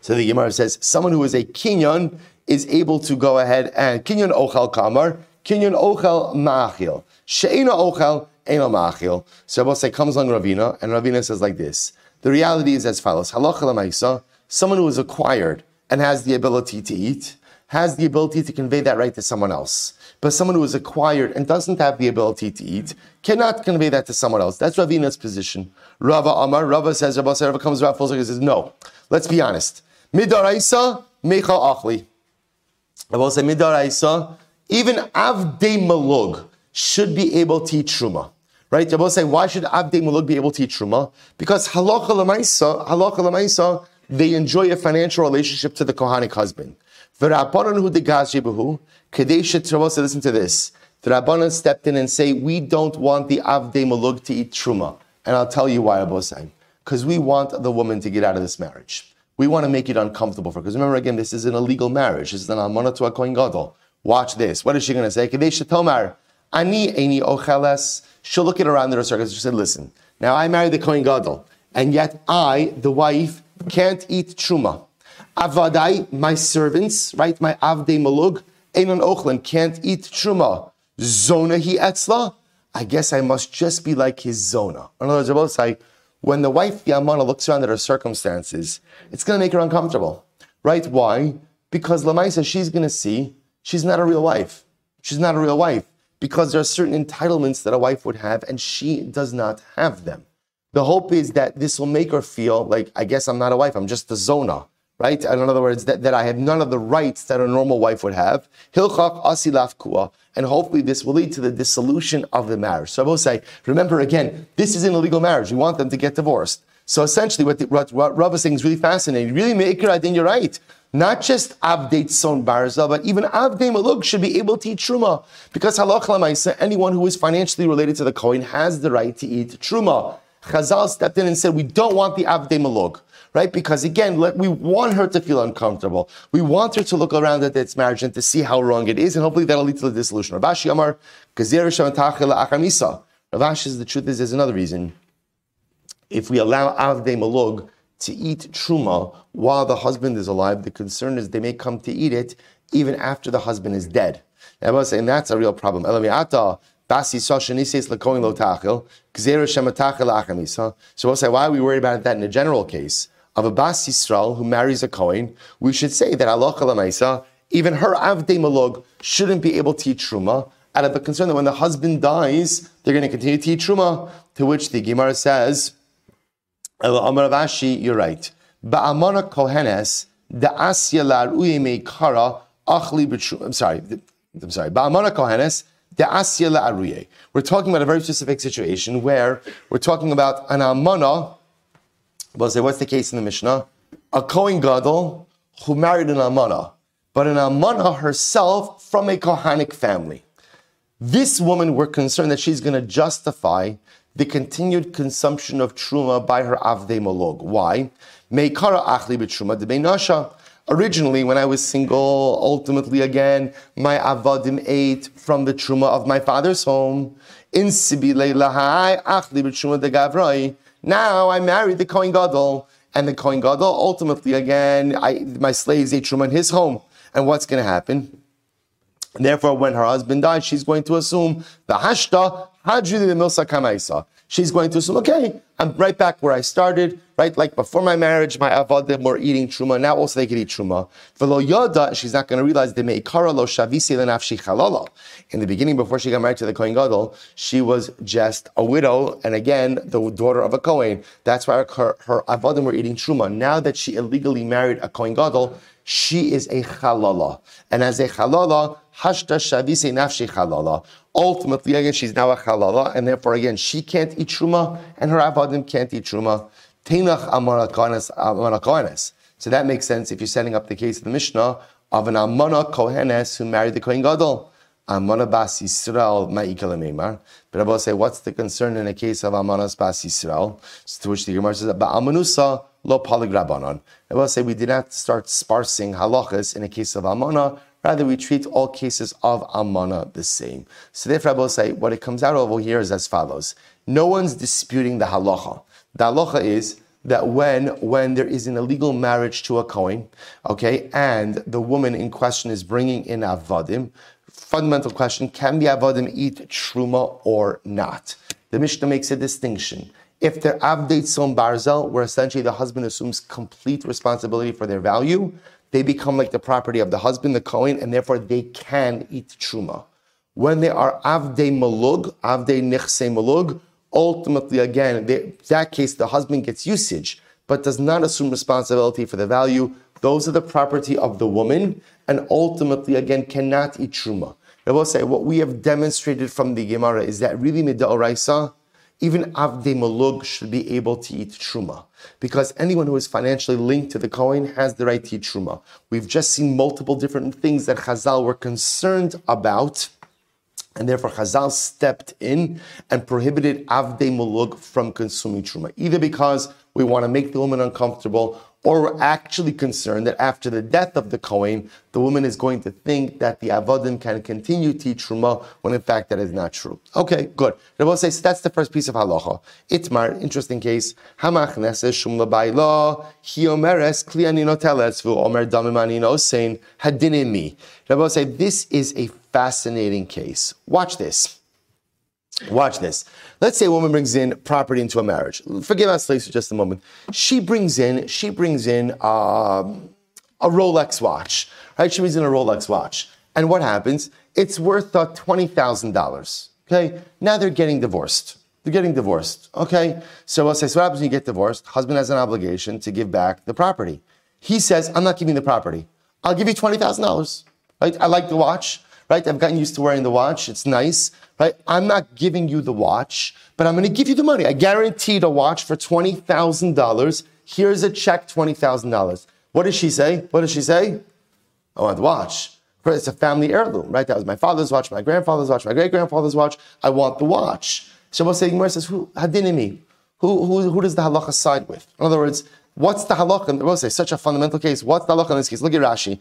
So the Gemara says, someone who is a Kinyan is able to go ahead and Kinyan Ochel Kamar, Kinyan Ochel Ma'achil. She'ena Ochel, Eno Ma'achil. So we'll say, comes along Ravina, and Ravina says like this. The reality is as follows: Halacha someone who is acquired and has the ability to eat has the ability to convey that right to someone else. But someone who is acquired and doesn't have the ability to eat cannot convey that to someone else. That's Ravina's position. Rava Amar, Rava says, Rava, says, Rava comes around full circle says, no, let's be honest. Midaraisa, Mecha Achli. Rava say, Midaraisa, even Avdei Malug should be able to eat Truma. Right? Rabbi say, why should Avdei Malug be able to eat Truma? Because halacha lemaisa, halacha lemaisa, they enjoy a financial relationship to the Kohanic husband. Kadesha listen to this. The Rabbanan stepped in and say, we don't want the Avdei Malug to eat Truma. And I'll tell you why, Rabbi Because we want the woman to get out of this marriage. We want to make it uncomfortable for her. Because remember, again, this is an illegal marriage. This is an almana to a kohen gadol. Watch this. What is she going to say? Kadesha Tomar, ani eni ocheles. She'll look at around the circles. She said, listen, now I married the kohen gadol, and yet I, the wife, can't eat truma. Avadai, my servants, right, my avdei malug, Einon Ochlan can't eat truma. Zona he etzla. I guess I must just be like his zona. In other words, will say, when the wife Yamana looks around at her circumstances, it's going to make her uncomfortable, right? Why? Because Lamaisa, she's going to see she's not a real wife. She's not a real wife because there are certain entitlements that a wife would have, and she does not have them. The hope is that this will make her feel like, I guess I'm not a wife, I'm just a zona right? And in other words, that, that I have none of the rights that a normal wife would have. Hilchak asilaf kua. And hopefully this will lead to the dissolution of the marriage. So I will say, remember again, this is an illegal marriage. We want them to get divorced. So essentially what, the, what, what Rav is saying is really fascinating. Really I think you're right. Not just Avdate Son Barza, but even Avdei Malug should be able to eat Truma. Because halach lamaisa, anyone who is financially related to the Kohen has the right to eat Truma. Chazal stepped in and said, we don't want the Avdei Malug right? Because again, let, we want her to feel uncomfortable. We want her to look around at its marriage and to see how wrong it is, and hopefully that'll lead to the dissolution. Rav Ashi Amar, Rav Ashi says the truth is there's another reason. If we allow Avdei Malug to eat truma while the husband is alive, the concern is they may come to eat it even after the husband is dead. And that's a real problem. So we'll say, why are we worried about that in a general case? of a Bas Yisrael who marries a Kohen, we should say that even her Avdei Malug shouldn't be able to eat Truma out of the concern that when the husband dies, they're going to continue to eat Truma, to which the Gemara says, Amar you're right. Ba'amana Kohenes, La'ruye Achli I'm sorry, I'm sorry. Kohenes, La'ruye. We're talking about a very specific situation where we're talking about an Amana We'll say, what's the case in the Mishnah? A Kohen Gadol who married an Amana, but an Amana herself from a Kohanic family. This woman, we're concerned that she's going to justify the continued consumption of truma by her avdei malug. Why? Meikara achli b'truma de Originally, when I was single, ultimately again, my avadim ate from the truma of my father's home. In sibile lahai achli b'truma de gavrai. Now I married the Kohen Gadol, and the Kohen Gadol ultimately, again, I, my slaves ate Truma in his home. And what's going to happen? Therefore, when her husband dies, she's going to assume the hashta the she's going to assume, okay, I'm right back where I started, right? Like before my marriage, my avodim were eating truma. Now also they can eat truma. Yoda, she's not going to realize they may lo shavisi lenafshi chalala. In the beginning, before she got married to the Kohen Gadol, she was just a widow, and again, the daughter of a Kohen. That's why her, her avodim were eating truma. Now that she illegally married a Kohen Gadol, she is a chalala. And as a chalala, hashta shavise nafshi chalala. Ultimately, again, she's now a chalala, and therefore, again, she can't eat truma, and her avadim can't eat truma. Teinach amara So that makes sense if you're setting up the case of the Mishnah of an amana kohenes who married the kohen gadol. Amana bas Yisrael ma'ikal But I will say, what's the concern in a case of amanas bas Yisrael? To which the Gemara says, ba'amanusa lo poligrabanon. I will say we did not start sparsing halachas in a case of amana. Rather, we treat all cases of amana the same. So therefore, I will say what it comes out over here is as follows: No one's disputing the halacha. The halacha is that when when there is an illegal marriage to a kohen, okay, and the woman in question is bringing in avadim, fundamental question: Can the avadim eat truma or not? The Mishnah makes a distinction. If they're avdate son barzel, where essentially the husband assumes complete responsibility for their value, they become like the property of the husband, the Kohen, and therefore they can eat truma. When they are avdei malug, avdei nichse malug, ultimately, again, in that case, the husband gets usage, but does not assume responsibility for the value. Those are the property of the woman, and ultimately, again, cannot eat truma. I will say what we have demonstrated from the Gemara is that really midah even avdei malug should be able to eat truma because anyone who is financially linked to the Kohen has the right to eat truma. We've just seen multiple different things that Chazal were concerned about and therefore, Chazal stepped in and prohibited Avdei Malug from consuming Truma, either because we want to make the woman uncomfortable, or we're actually concerned that after the death of the Kohen, the woman is going to think that the Avodim can continue to eat Truma, when in fact that is not true. Okay, good. Rabbi says that's the first piece of halacha. Itmar, interesting case. Hamach neses shum labayla, hi omeres kli ani noteles, vu omer damim nosein. Rabbi say this is a fascinating case. Watch this. Watch this. Let's say a woman brings in property into a marriage. Forgive us, slaves, for just a moment. She brings in, she brings in um, a Rolex watch, right? She brings in a Rolex watch, and what happens? It's worth uh, twenty thousand dollars. Okay, now they're getting divorced. They're getting divorced. Okay, so I'll say, so what happens when you get divorced? Husband has an obligation to give back the property. He says, I'm not giving the property. I'll give you twenty thousand dollars. Right? I like the watch right? I've gotten used to wearing the watch. It's nice, right? I'm not giving you the watch, but I'm going to give you the money. I guaranteed a watch for $20,000. Here's a check, $20,000. What does she say? What does she say? I want the watch. It's a family heirloom, right? That was my father's watch, my grandfather's watch, my great grandfather's watch. I want the watch. Shabbos Gemara says, who, hadinimi? Who, who, who does the halacha side with? In other words, What's the halacha? We'll say such a fundamental case. What's the halacha in this case? Look at Rashi.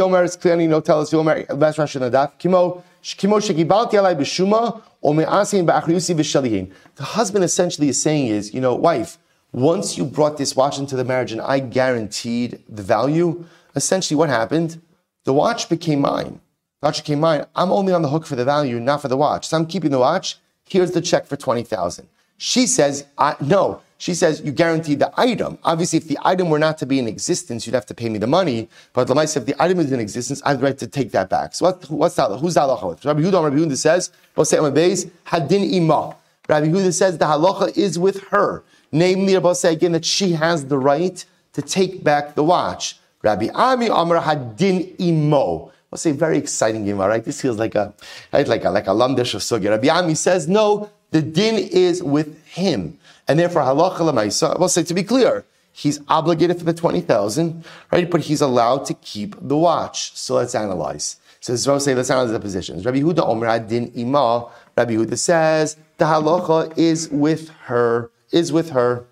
Omer is clearly no tell us. He Omer last Rashi in the daf. Kimo kimo alai b'shuma o ba'achriyusi v'shalihin. The husband essentially is saying is, you know, wife, once you brought this watch into the marriage and I guaranteed the value, essentially what happened? The watch became mine. The watch became mine. I'm only on the hook for the value, not for the watch. So I'm keeping the watch. Here's the check for twenty thousand. She says, no. She says, you guarantee the item. Obviously, if the item were not to be in existence, you'd have to pay me the money. But the if the item is in existence, I have the right to take that back. So what, what's that? Who's the halacha with? Rabbi Yehuda, Rabbi Yehuda says, hadin ima. Rabbi Yehuda says the halacha is with her. Namely, Rabbi say again that she has the right to take back the watch. Rabbi Ami Amar hadin imo. I'll say very exciting game, right? This feels like a right, like a like a lamdish of sugi. Rabbi Ami says no, the din is with him. And therefore, halacha lemaisa, we'll say to be clear, he's obligated for the 20,000, right? But he's allowed to keep the watch. So let's analyze. So this is what say, let's analyze the positions. Rabbi Huda Omer Adin ima. Rabbi Huda says the halacha is with her, is with her.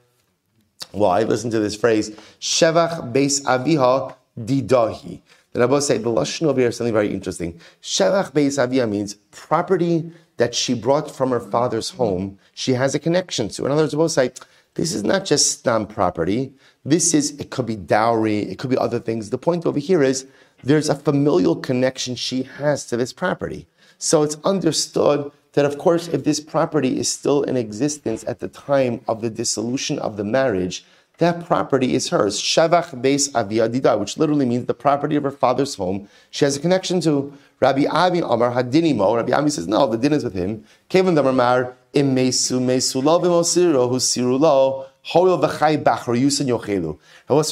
Why? Listen to this phrase. Shevach beis aviha didahi. The Rabbi say the lashon over here is something very interesting. Shevach beis aviha means property that she brought from her father's home, she has a connection to. In other words, both say, this is not just stam property. This is, it could be dowry, it could be other things. The point over here is there's a familial connection she has to this property. So it's understood that, of course, if this property is still in existence at the time of the dissolution of the marriage, that property is hers. Shavach Beis Aviyadida, which literally means the property of her father's home. She has a connection to Rabbi Ami Amar Hadinimo. Rabbi Ami says, no, the din is with him. Kevin Damar Im Mesu Mesulo Vimosiro Husirulo Hoil V'chai Bachar Yusin Yochelu.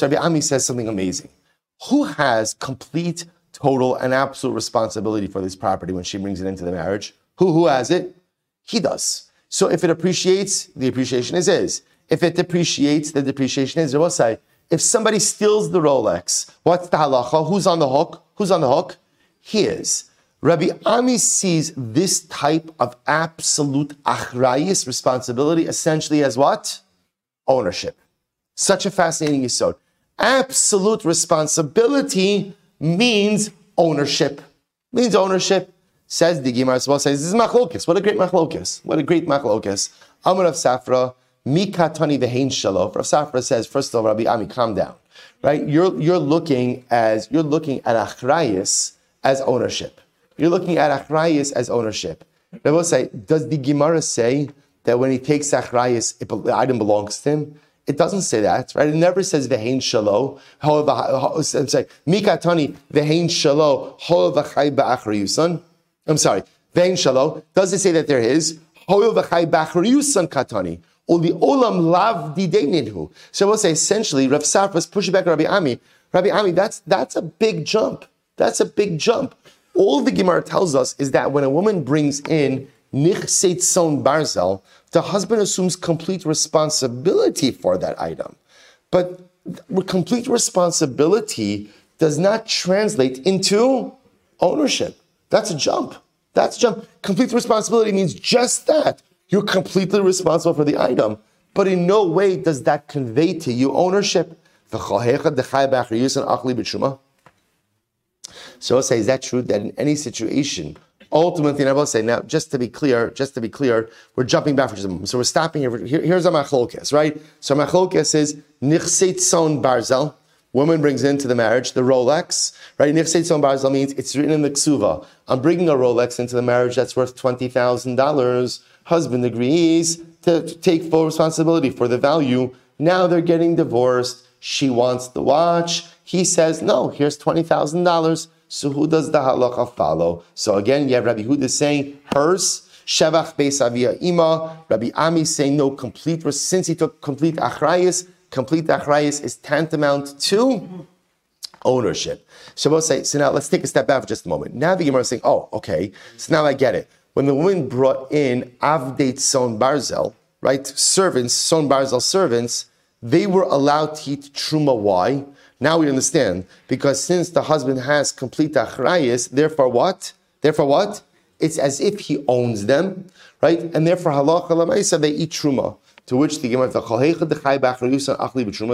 Rabbi Ami says something amazing. Who has complete, total, and absolute responsibility for this property when she brings it into the marriage? Who who has it? He does. So if it appreciates, the appreciation is his. If it depreciates, the depreciation is say, If somebody steals the Rolex, what's the halacha? Who's on the hook? Who's on the hook? He is. Rabbi Ami sees this type of absolute achrayis responsibility essentially as what? Ownership. Such a fascinating yisod. Absolute responsibility means ownership. Means ownership. Says the Gemara well says, this is machlokis. What a great machlokis. What a great machlokis. Amar Rav Safra, Mikatani vehein shalof. Rav Safra says, first of all, Rabbi Ami, calm down. Right? You're, you're looking as, you're looking at achrayis as ownership. You're looking at achrayis as ownership. Rabbi say, does the Gemara say that when he takes achrayis, the item belongs to him? It doesn't say that, right? It never says vehein shalo. I'm sorry, mikatani vehein shalo hol v'chai ba'achriyusan. I'm sorry, vehein shalo. Does it say that there is hol v'chai ba'achriyusan katani? The olam lav dideinidhu. So we'll say essentially, Rav Safras pushing back Rabbi Ami. Rabbi Ami, that's that's a big jump. That's a big jump. All the Gemara tells us is that when a woman brings in nichseit son barzel, the husband assumes complete responsibility for that item. But complete responsibility does not translate into ownership. That's a jump. That's a jump. Complete responsibility means just that. You're completely responsible for the item. But in no way does that convey to you ownership. So I'll say, is that true that in any situation, ultimately, and I will say now, just to be clear, just to be clear, we're jumping back for just a moment. So we're stopping here. here here's a machlokes, right? So machlokes is nichseit son barzel. Woman brings into the marriage the Rolex, right? Nichseit son barzel means it's written in the ksuva. I'm bringing a Rolex into the marriage that's worth twenty thousand dollars. Husband agrees to take full responsibility for the value. Now they're getting divorced. She wants the watch. He says, no, here's $20,000. So who does the halacha follow? So again, you have Rabbi Huda saying hers, Shevach Beis Ima. Rabbi Ami saying no complete, since he took complete achrayis, complete achrayis is tantamount to ownership. Shabbos say, so now let's take a step back for just a moment. Now the Gemara is saying, oh, okay, so now I get it. When the woman brought in Avdate Son Barzel, right, servants, Son Barzel servants, they were allowed to eat Truma. Why? Now we understand because since the husband has complete achrayis, therefore what? Therefore what? It's as if he owns them, right? And therefore halacha lamaisa they eat truma. To which the Gemara is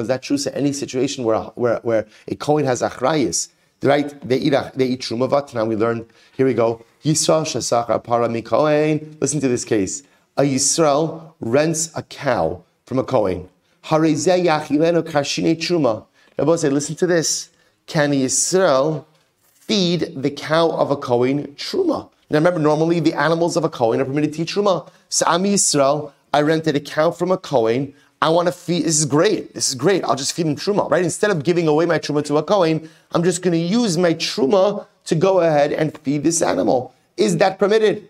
that true? So any situation where where, where a Kohen has achrayis, right? They eat they eat truma. Now we learn. Here we go. Yisrael shasachar para Kohen. Listen to this case. A Yisrael rents a cow from a Kohen. Truma. Rabbi say, listen to this. Can Yisrael feed the cow of a Kohen truma? Now remember, normally the animals of a Kohen are permitted to eat truma. So I'm Yisrael. I rented a cow from a Kohen. I want to feed. This is great. This is great. I'll just feed him truma, right? Instead of giving away my truma to a Kohen, I'm just going to use my truma to go ahead and feed this animal. Is that permitted?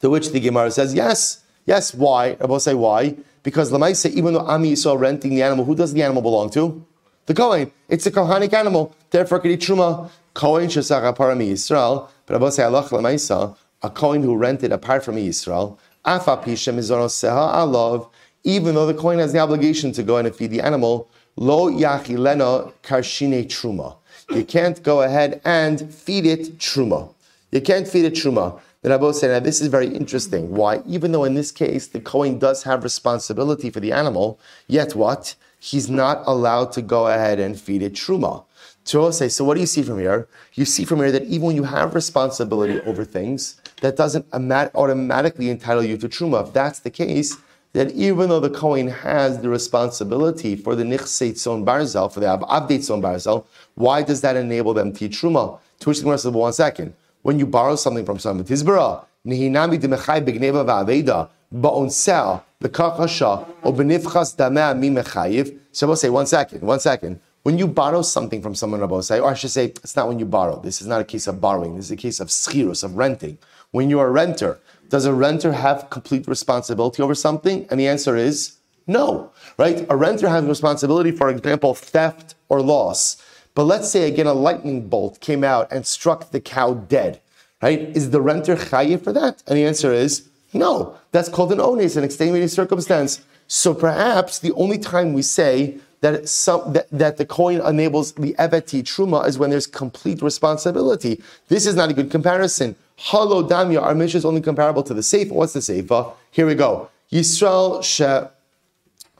To which the Gemara says, yes. Yes. Why? I will say why. Because Lamaisa, even though Ami Yisrael renting the animal, who does the animal belong to? the Kohen. It's a Kohanic animal. Therefore, eat Truma. Kohen Shesach Parami Yisrael. But Abba say, Allah Lamaisa, a Kohen who rented apart from Yisrael, Afa Pishem Izono Seha even though the Kohen has the obligation to go and feed the animal, Lo Yachilena Karshine Truma. You can't go ahead and feed it Truma. You can't feed it Truma. The Rabbi said, now this is very interesting. Why? Even though in this case the Kohen does have responsibility for the animal, yet what? he's not allowed to go ahead and feed it truma. To say, so what do you see from here? You see from here that even when you have responsibility over things, that doesn't automatically entitle you to truma. If that's the case, that even though the Kohen has the responsibility for the nichseit son barzel, for the abdate son barzel, why does that enable them to eat truma? To which the Gemara says, well, one second. When you borrow something from someone, tizbara, nihinami demechai begneva va'aveda, ba'onsel, the kakasha or benifchas dameh mi mechayiv. So we'll say one second, one second. When you borrow something from someone, Rabbi say, or I should say, it's not when you borrow. This is not a case of borrowing. This is a case of schirus, of renting. When you're a renter, does a renter have complete responsibility over something? And the answer is no, right? A renter has responsibility, for example, theft or loss. But let's say again, a lightning bolt came out and struck the cow dead, right? Is the renter chayiv for that? And the answer is no, that's called an ones, an extenuating circumstance. So perhaps the only time we say that, some, that, that the coin enables the eveti truma is when there's complete responsibility. This is not a good comparison. Halo damya, our mission is only comparable to the Seifa. What's the Seifa? Here we go. Yisrael she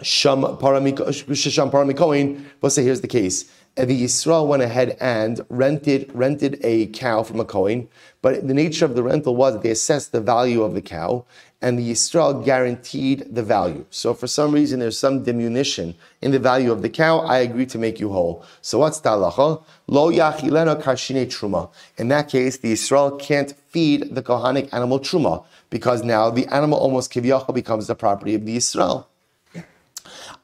sham paramikoin. We'll say here's the case. The Yisrael went ahead and rented rented a cow from a Kohen, but the nature of the rental was that they assessed the value of the cow, and the Yisrael guaranteed the value. So for some reason there's some diminution in the value of the cow, I agree to make you whole. So what's the halacha? Lo yachilena karshine truma. In that case, the Yisrael can't feed the Kohanic animal truma, because now the animal almost kivyachal becomes the property of the Yisrael.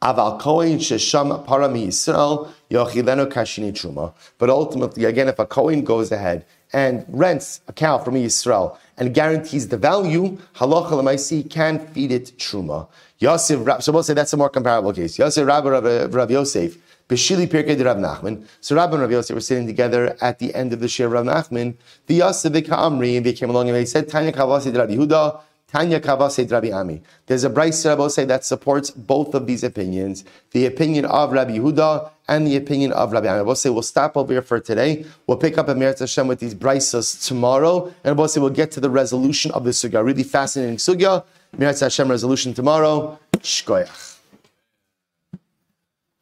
Aval Kohen Shesham Parami Yisrael Yochileno Kashini Truma. But ultimately, again, if a Kohen goes ahead and rents a cow from Yisrael and guarantees the value, halacha lemaisi can feed it truma. Yosef, so we'll say that's a more comparable case. Yosef Rabbi Rav, Rav Yosef, Beshili Pirkei Rav Nachman. So Rabbi and Rav Yosef were sitting together at the end of the Shir Rav Nachman. The Yosef and they came along and they said, Tanya Kavasi Rabbi Yehuda, Tanya Kavase Rabbi Ami. There's a Braisa that supports both of these opinions, the opinion of Rabbi Yehuda and the opinion of Rabbi Ami. say we'll stop over here for today. We'll pick up a Meretz Hashem with these Bryces tomorrow, and say we'll get to the resolution of the sugya. Really fascinating sugya. Meretz Hashem resolution tomorrow. Shkoyach.